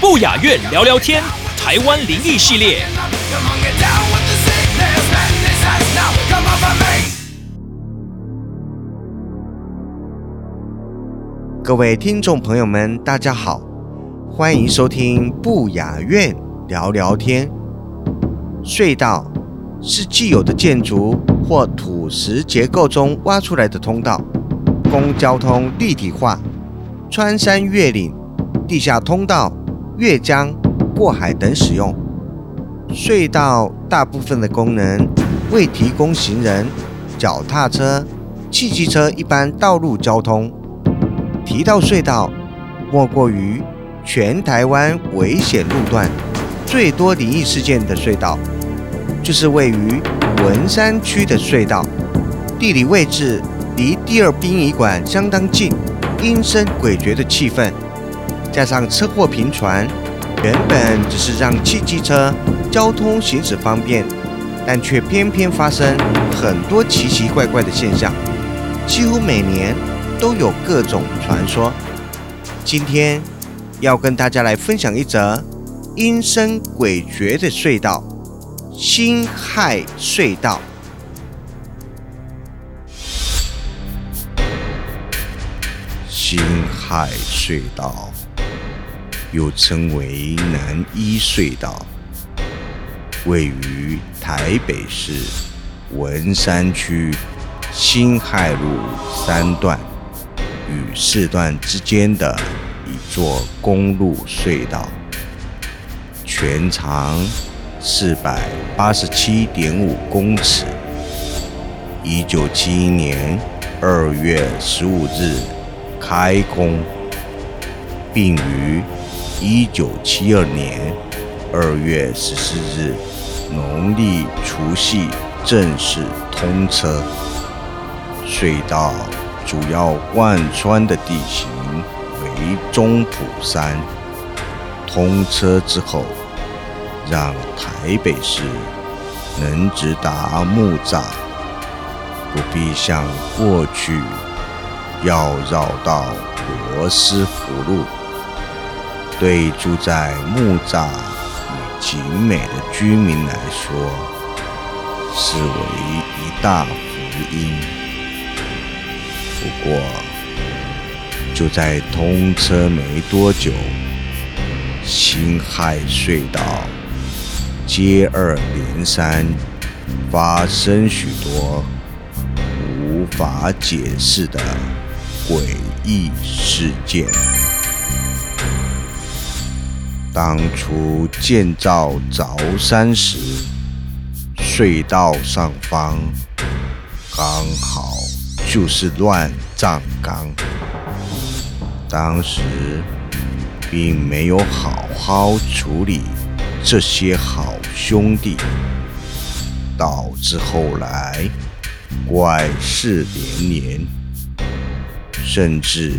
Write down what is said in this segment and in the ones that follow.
不雅院聊聊天，台湾灵异系列。各位听众朋友们，大家好，欢迎收听不雅院聊聊天。隧道是既有的建筑或土石结构中挖出来的通道，供交通立体化、穿山越岭、地下通道、越江、过海等使用。隧道大部分的功能为提供行人、脚踏车、汽机车一般道路交通。提到隧道，莫过于全台湾危险路段最多灵异事件的隧道，就是位于文山区的隧道。地理位置离第二殡仪馆相当近，阴森诡谲的气氛，加上车祸频传，原本只是让汽机车交通行驶方便，但却偏偏发生很多奇奇怪怪的现象，几乎每年。都有各种传说。今天要跟大家来分享一则阴森诡谲的隧道——辛亥隧道。辛亥隧道又称为南一隧道，位于台北市文山区辛亥路三段。与四段之间的一座公路隧道，全长四百八十七点五公尺。一九七一年二月十五日开工，并于一九七二年二月十四日农历除夕正式通车。隧道。主要贯穿的地形为中埔山，通车之后，让台北市能直达木栅，不必像过去要绕到罗斯福路。对住在木栅与景美的居民来说，视为一大福音。不过，就在通车没多久，辛亥隧道接二连三发生许多无法解释的诡异事件。当初建造凿山时，隧道上方刚好。就是乱葬岗，当时并没有好好处理这些好兄弟，导致后来怪事连连，甚至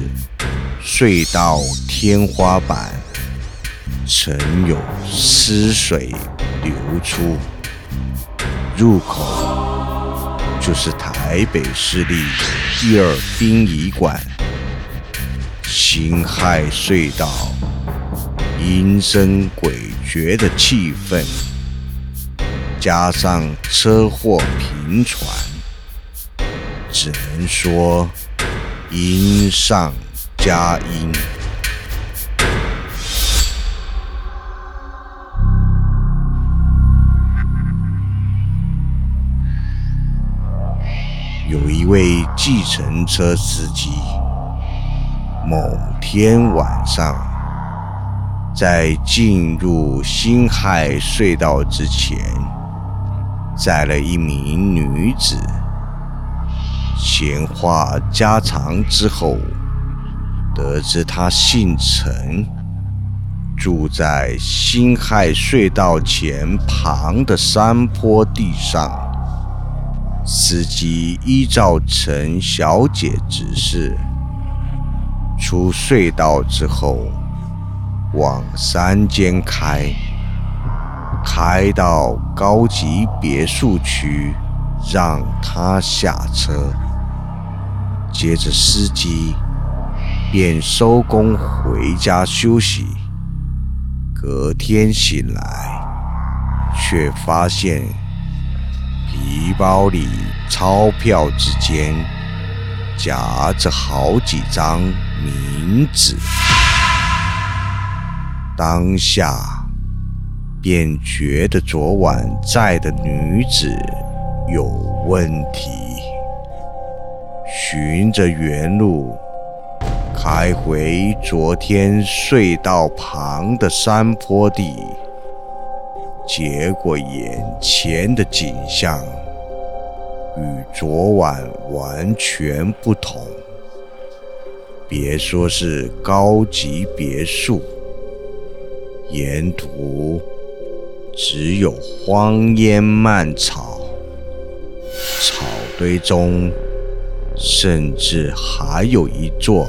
隧道天花板曾有湿水流出，入口。就是台北市立第二殡仪馆，辛亥隧道阴森诡谲的气氛，加上车祸频传，只能说阴上加音。有一位计程车司机，某天晚上在进入辛亥隧道之前，载了一名女子。闲话家常之后，得知他姓陈，住在辛亥隧道前旁的山坡地上。司机依照陈小姐指示，出隧道之后往山间开，开到高级别墅区，让他下车。接着，司机便收工回家休息。隔天醒来，却发现。皮包里钞票之间夹着好几张冥纸，当下便觉得昨晚载的女子有问题。循着原路开回昨天隧道旁的山坡地。结果眼前的景象与昨晚完全不同。别说是高级别墅，沿途只有荒烟蔓草，草堆中甚至还有一座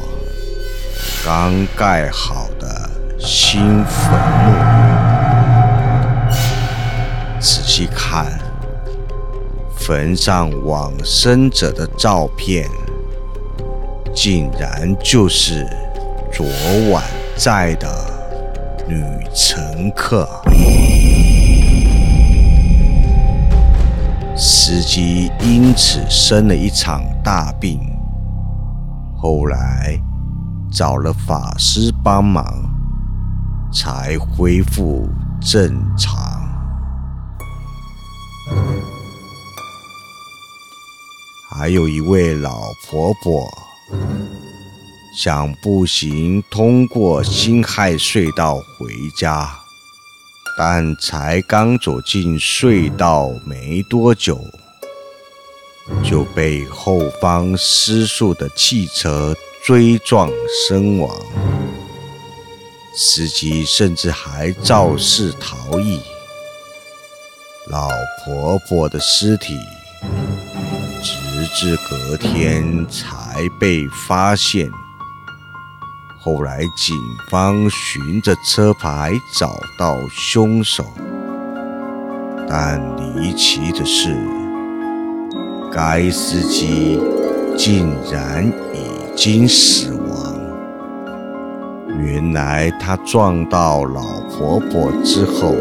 刚盖好的新坟墓。仔细看，坟上往生者的照片，竟然就是昨晚在的女乘客。司机因此生了一场大病，后来找了法师帮忙，才恢复正常。还有一位老婆婆想步行通过辛亥隧道回家，但才刚走进隧道没多久，就被后方失速的汽车追撞身亡。司机甚至还肇事逃逸，老婆婆的尸体。直至隔天才被发现。后来警方循着车牌找到凶手，但离奇的是，该司机竟然已经死亡。原来他撞到老婆婆之后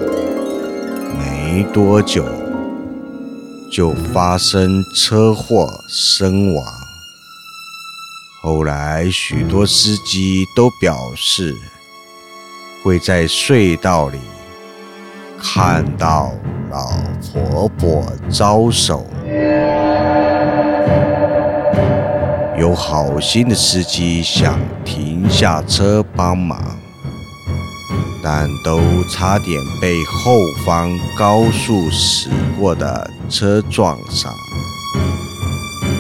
没多久。就发生车祸身亡。后来，许多司机都表示会在隧道里看到老婆婆招手。有好心的司机想停下车帮忙。但都差点被后方高速驶过的车撞上，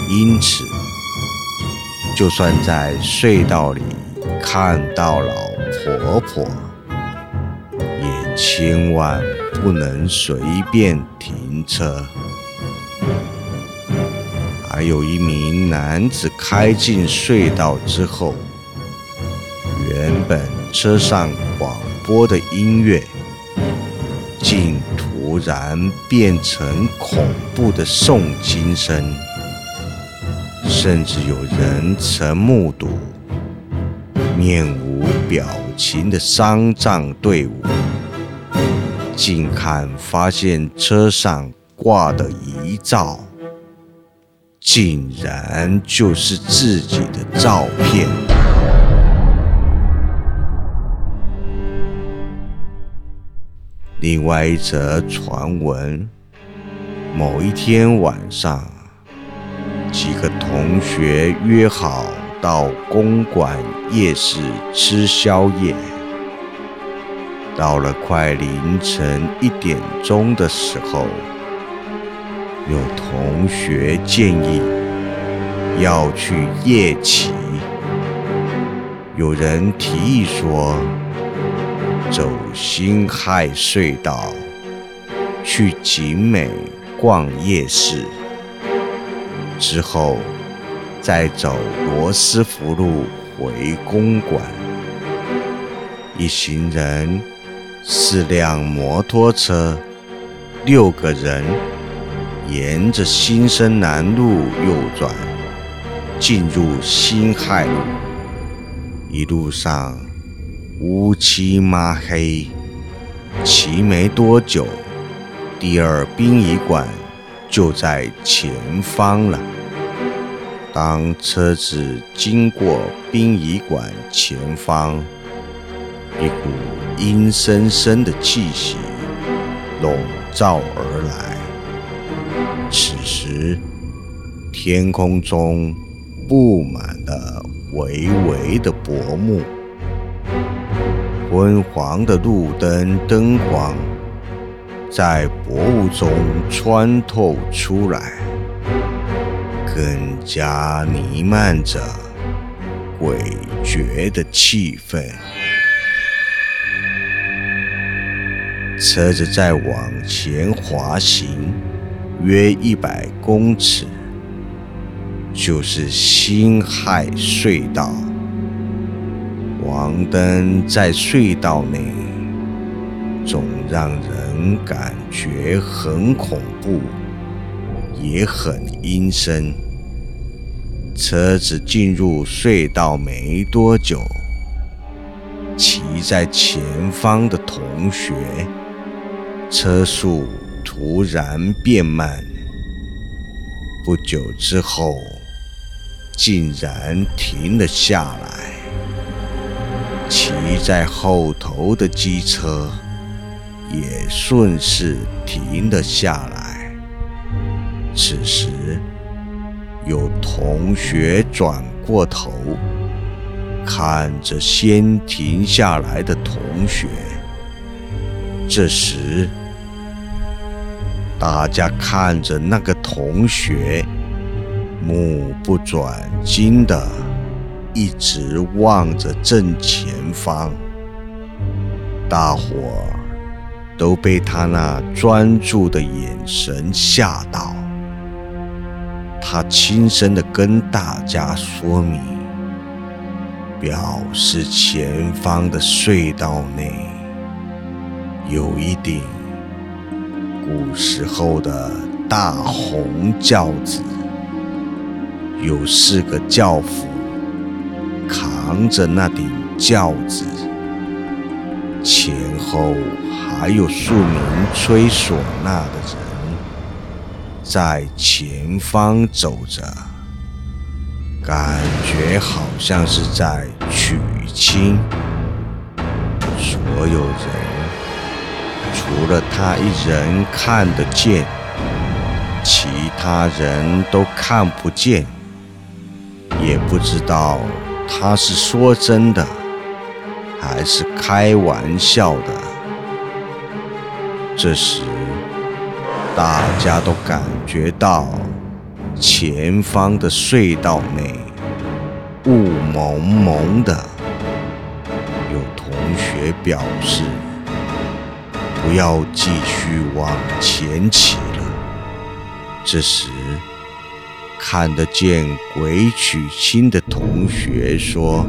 因此，就算在隧道里看到老婆婆，也千万不能随便停车。还有一名男子开进隧道之后，原本车上广。播的音乐竟突然变成恐怖的诵经声，甚至有人曾目睹面无表情的丧葬队伍。近看发现车上挂的遗照，竟然就是自己的照片。另外一则传闻：某一天晚上，几个同学约好到公馆夜市吃宵夜。到了快凌晨一点钟的时候，有同学建议要去夜骑，有人提议说走辛亥隧道去景美逛夜市，之后再走罗斯福路回公馆。一行人，四辆摩托车，六个人。沿着新生南路右转，进入辛亥路。一路上乌漆抹黑，骑没多久，第二殡仪馆就在前方了。当车子经过殡仪馆前方，一股阴森森的气息笼罩而来。此时，天空中布满了微微的薄幕，昏黄的路灯灯光在薄雾中穿透出来，更加弥漫着诡谲的气氛。车子在往前滑行。约一百公尺，就是辛亥隧道。黄灯在隧道内，总让人感觉很恐怖，也很阴森。车子进入隧道没多久，骑在前方的同学，车速。突然变慢，不久之后竟然停了下来。骑在后头的机车也顺势停了下来。此时，有同学转过头，看着先停下来的同学。这时，大家看着那个同学，目不转睛的一直望着正前方。大伙都被他那专注的眼神吓到。他轻声的跟大家说明，表示前方的隧道内有一顶。古时候的大红轿子，有四个轿夫扛着那顶轿子，前后还有数名吹唢呐的人在前方走着，感觉好像是在娶亲。所有人。除了他一人看得见，其他人都看不见，也不知道他是说真的还是开玩笑的。这时，大家都感觉到前方的隧道内雾蒙蒙的，有同学表示。不要继续往前骑了。这时，看得见鬼娶亲的同学说：“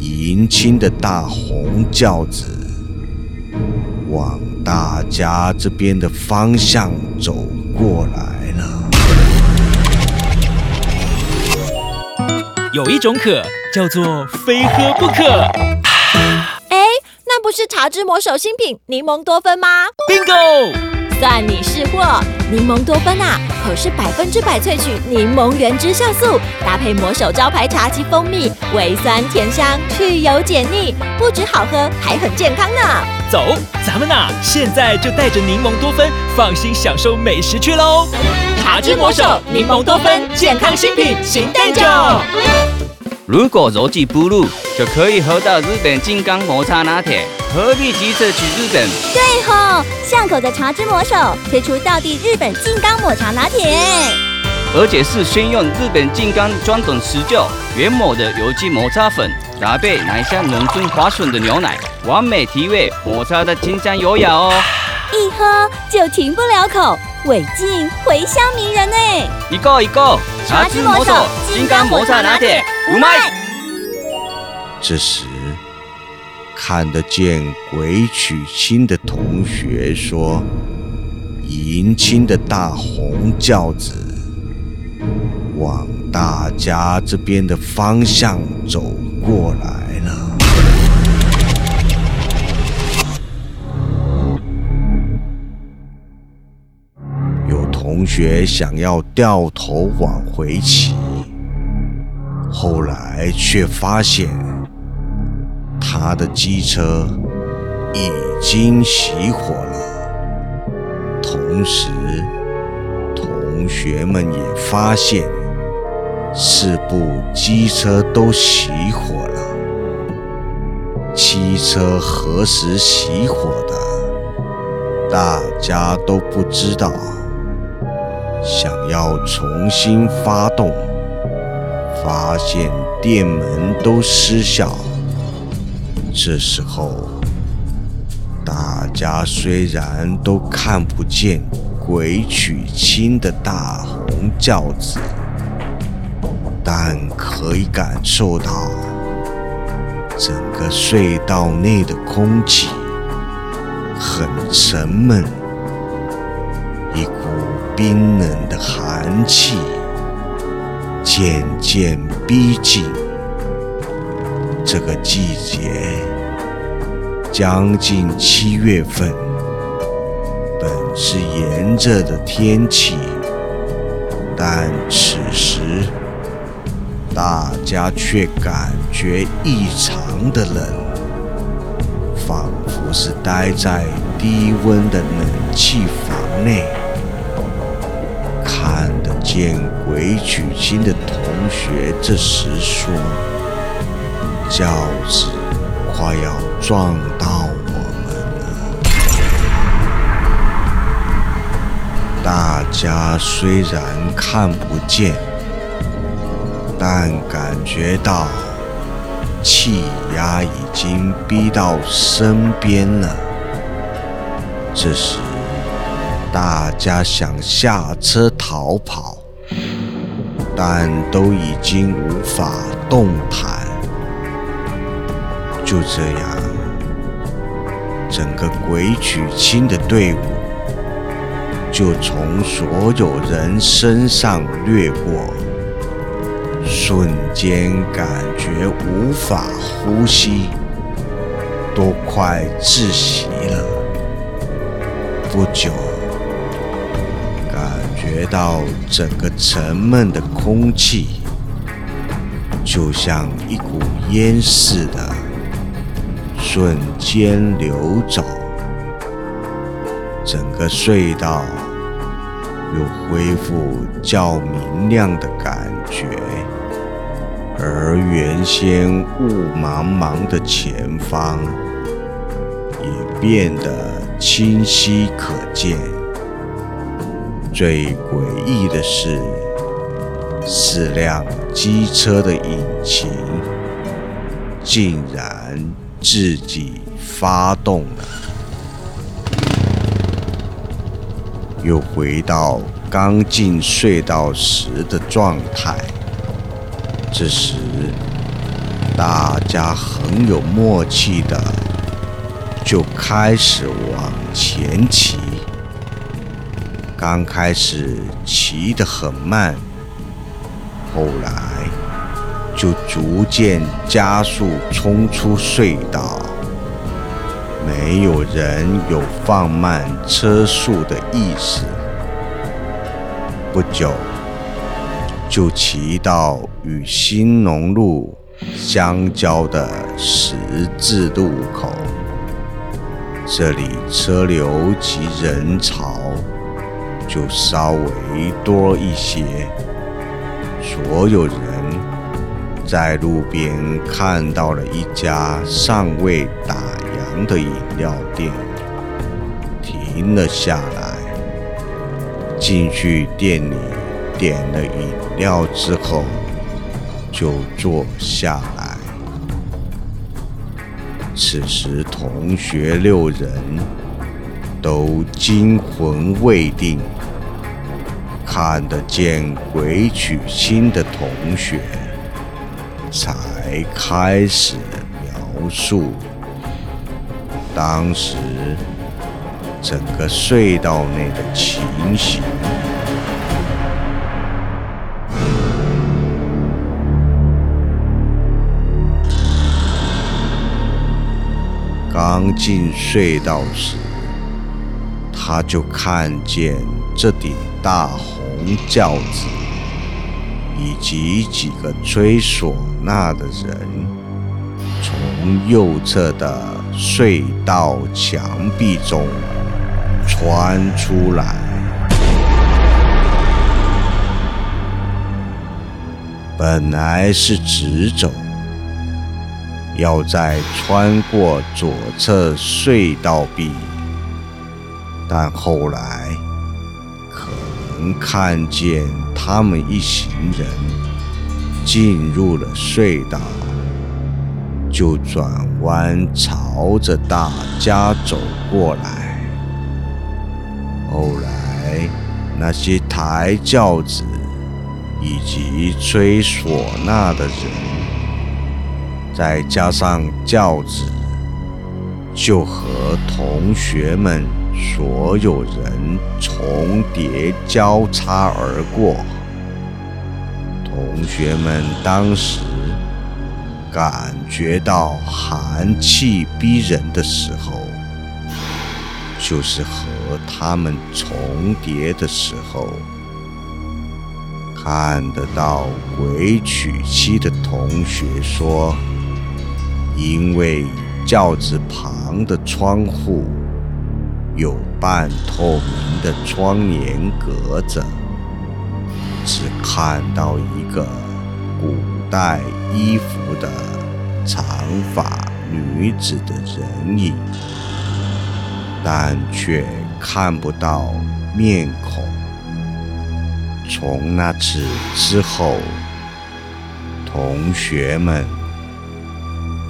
迎亲的大红轿子往大家这边的方向走过来了。”有一种渴叫做非喝不可。不是茶之魔手新品柠檬多酚吗？Bingo！算你识货，柠檬多酚啊，可是百分之百萃取柠檬原汁酵素，搭配魔手招牌茶及蜂蜜，微酸甜香，去油解腻，不止好喝，还很健康呢。走，咱们呐，现在就带着柠檬多酚，放心享受美食去喽！茶之魔手柠檬多酚，健康新品，行代酒。如果柔记不入，就可以喝到日本金刚抹茶拿铁，何必急着去日本？对吼，巷口的茶之魔手推出道地日本金刚抹茶拿铁，而且是先用日本金刚专等持久原抹的有机抹茶粉，搭配奶香浓醇滑顺的牛奶，完美提味抹茶的清香优雅哦。一喝就停不了口，尾劲回香迷人呢。一个一个，茶之魔手金刚摩擦拿铁，五麦。这时，看得见鬼娶亲的同学说：“迎亲的大红轿子往大家这边的方向走过来了。”有同学想要掉头往回骑，后来却发现他的机车已经熄火了。同时，同学们也发现四部机车都熄火了。汽车何时熄火的，大家都不知道。想要重新发动，发现电门都失效。这时候，大家虽然都看不见鬼娶亲的大红轿子，但可以感受到整个隧道内的空气很沉闷，一股。冰冷的寒气渐渐逼近。这个季节将近七月份，是炎热的天气，但此时大家却感觉异常的冷，仿佛是待在低温的冷气房内。看得见鬼娶亲的同学这时说：“轿子快要撞到大家虽然看不见，但感觉到气压已经逼到身边了。这时，大家想下车逃跑。但都已经无法动弹。就这样，整个鬼娶亲的队伍就从所有人身上掠过，瞬间感觉无法呼吸，都快窒息了。不久。感觉到整个沉闷的空气，就像一股烟似的，瞬间流走，整个隧道又恢复较明亮的感觉，而原先雾茫茫的前方也变得清晰可见。最诡异的是，四辆机车的引擎竟然自己发动了，又回到刚进隧道时的状态。这时，大家很有默契的就开始往前骑。刚开始骑得很慢，后来就逐渐加速冲出隧道，没有人有放慢车速的意思。不久，就骑到与新农路相交的十字路口，这里车流及人潮。就稍微多一些，所有人在路边看到了一家尚未打的饮料店，停了下来。进去店里点了饮料之后，就坐下来。此时，同学六人都惊魂未定，看得见鬼娶亲的同学。才开始描述当时整个隧道内的情形。刚进隧道时，他就看见这顶大红轿子。以及几个吹唢呐的人从右侧的隧道墙壁中穿出来。本来是直走，要再穿过左侧隧道壁，但后来可能看见。他们一行人进入了隧道，就转弯朝着大家走过来。后来，那些抬轿子以及吹唢呐的人，再加上轿子，就和同学们所有人重叠交叉而过。同学们当时感觉到寒气逼人的时候，就是和他们重叠的时候。看得到鬼娶妻的同学说，因为轿子旁的窗户有半透明的窗帘隔着。只看到一个古带衣服的长发女子的人影，但却看不到面孔。从那次之后，同学们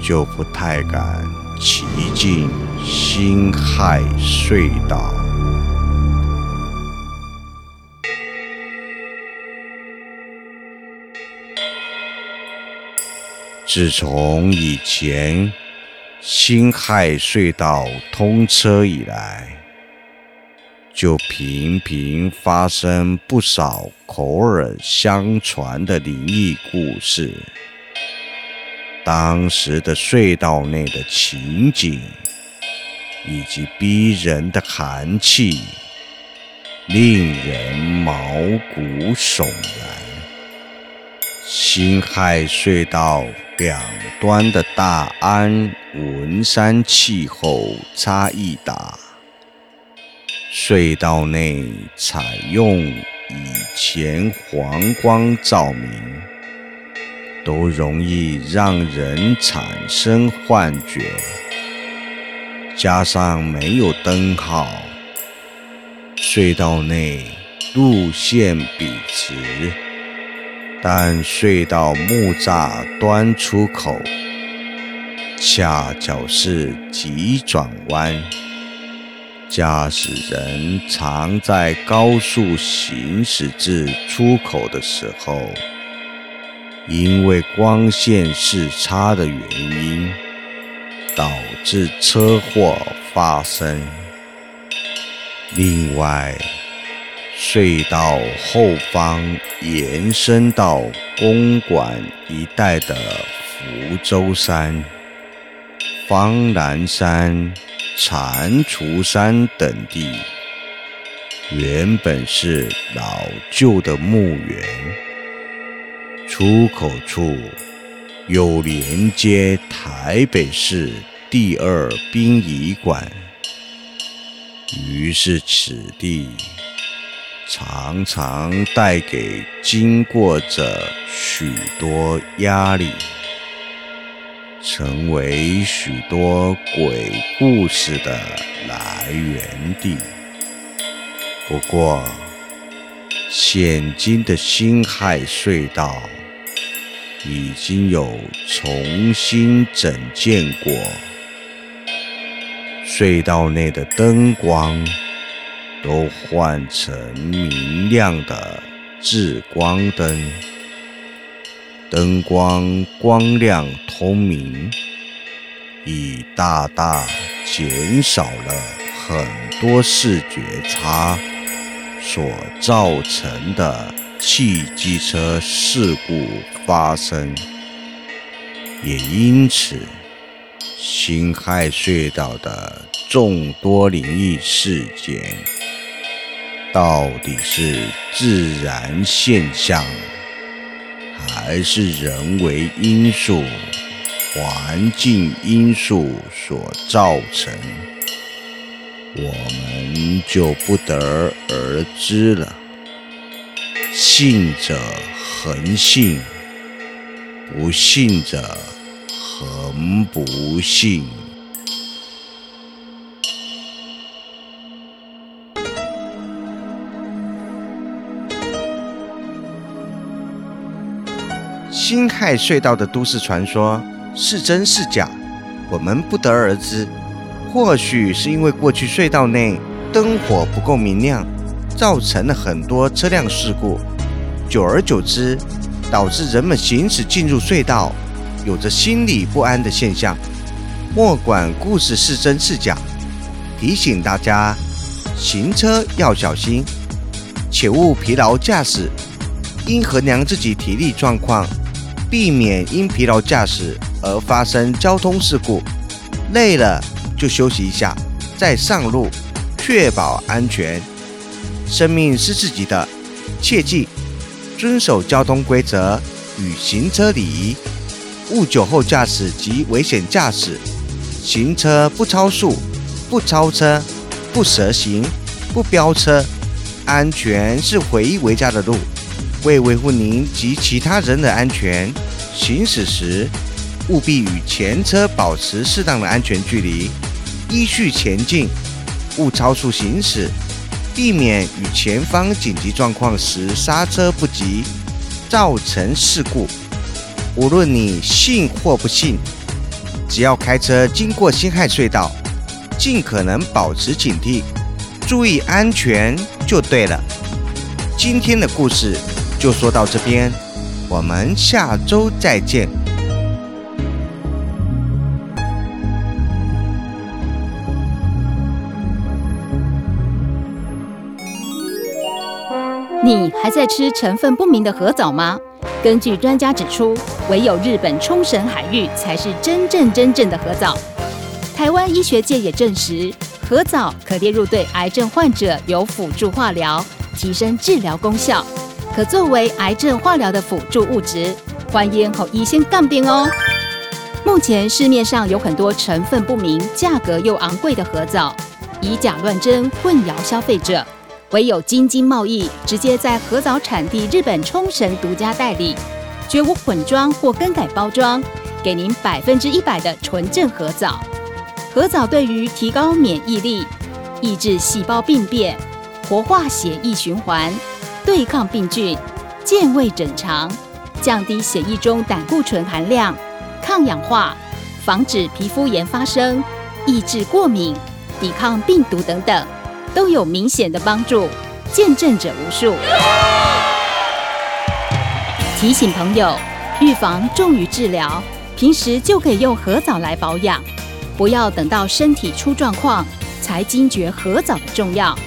就不太敢骑进辛亥隧道。自从以前辛亥隧道通车以来，就频频发生不少口耳相传的灵异故事。当时的隧道内的情景以及逼人的寒气，令人毛骨悚然。辛亥隧道。两端的大安文山气候差异大，隧道内采用以前黄光照明，都容易让人产生幻觉。加上没有灯号，隧道内路线笔直。但隧道木栅端出口，恰巧是急转弯。驾驶人常在高速行驶至出口的时候，因为光线视差的原因，导致车祸发生。另外，隧道后方延伸到公馆一带的福州山、方南山、蟾蜍山等地，原本是老旧的墓园，出口处有连接台北市第二殡仪馆，于是此地。常常带给经过者许多压力，成为许多鬼故事的来源地。不过，现今的辛亥隧道已经有重新整建过，隧道内的灯光都换成明亮的日光灯，灯光光亮通明，已大大减少了很多视觉差。所造成的汽机车事故发生，也因此，辛亥隧道的众多灵异事件，到底是自然现象，还是人为因素、环境因素所造成？我们就不得而知了。信者恒信，不信者恒不信。辛亥隧道的都市传说是真是假，我们不得而知。或许是因为过去隧道内灯火不够明亮，造成了很多车辆事故，久而久之，导致人们行驶进入隧道有着心理不安的现象。莫管故事是真是假，提醒大家行车要小心，切勿疲劳驾驶，应衡量自己体力状况，避免因疲劳驾驶而发生交通事故。累了。就休息一下，再上路，确保安全。生命是自己的，切记遵守交通规则与行车礼仪，勿酒后驾驶及危险驾驶。行车不超速，不超车，不蛇行，不飙车。安全是唯一回家的路。为维护您及其他人的安全，行驶时务必与前车保持适当的安全距离。依序前进，勿超速行驶，避免与前方紧急状况时刹车不及，造成事故。无论你信或不信，只要开车经过辛亥隧道，尽可能保持警惕，注意安全就对了。今天的故事就说到这边，我们下周再见。你还在吃成分不明的核藻吗？根据专家指出，唯有日本冲绳海域才是真正真正的核藻。台湾医学界也证实，核藻可列入对癌症患者有辅助化疗，提升治疗功效，可作为癌症化疗的辅助物质。欢迎和医生杠定哦。目前市面上有很多成分不明、价格又昂贵的河藻，以假乱真，混淆消费者。唯有京津贸易直接在合藻产地日本冲绳独家代理，绝无混装或更改包装，给您百分之一百的纯正合藻。合藻对于提高免疫力、抑制细胞病变、活化血液循环、对抗病菌、健胃整肠、降低血液中胆固醇含量、抗氧化、防止皮肤炎发生、抑制过敏、抵抗病毒等等。都有明显的帮助，见证者无数。提醒朋友，预防重于治疗，平时就可以用合藻来保养，不要等到身体出状况才惊觉合藻的重要。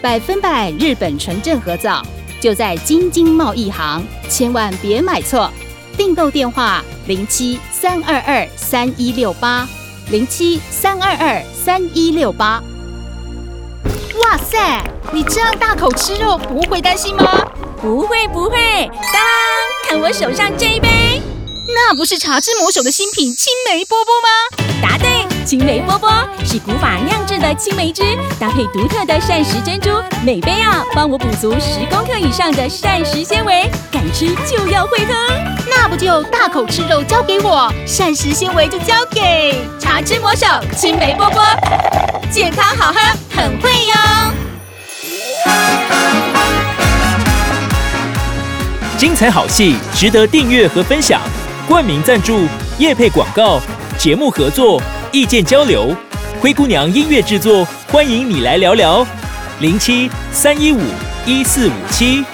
百分百日本纯正合藻就在京津贸易行，千万别买错。订购电话：零七三二二三一六八零七三二二三一六八。哇塞，你这样大口吃肉，不会担心吗？不会不会，当看我手上这一杯，那不是茶之魔手的新品青梅波波吗？答对。青梅波波是古法酿制的青梅汁，搭配独特的膳食珍珠，每杯啊帮我补足十公克以上的膳食纤维，敢吃就要会喝。那不就大口吃肉交给我，膳食纤维就交给茶之魔手青梅波波，健康好喝很会哟。精彩好戏值得订阅和分享，冠名赞助、业配广告、节目合作、意见交流，灰姑娘音乐制作，欢迎你来聊聊，零七三一五一四五七。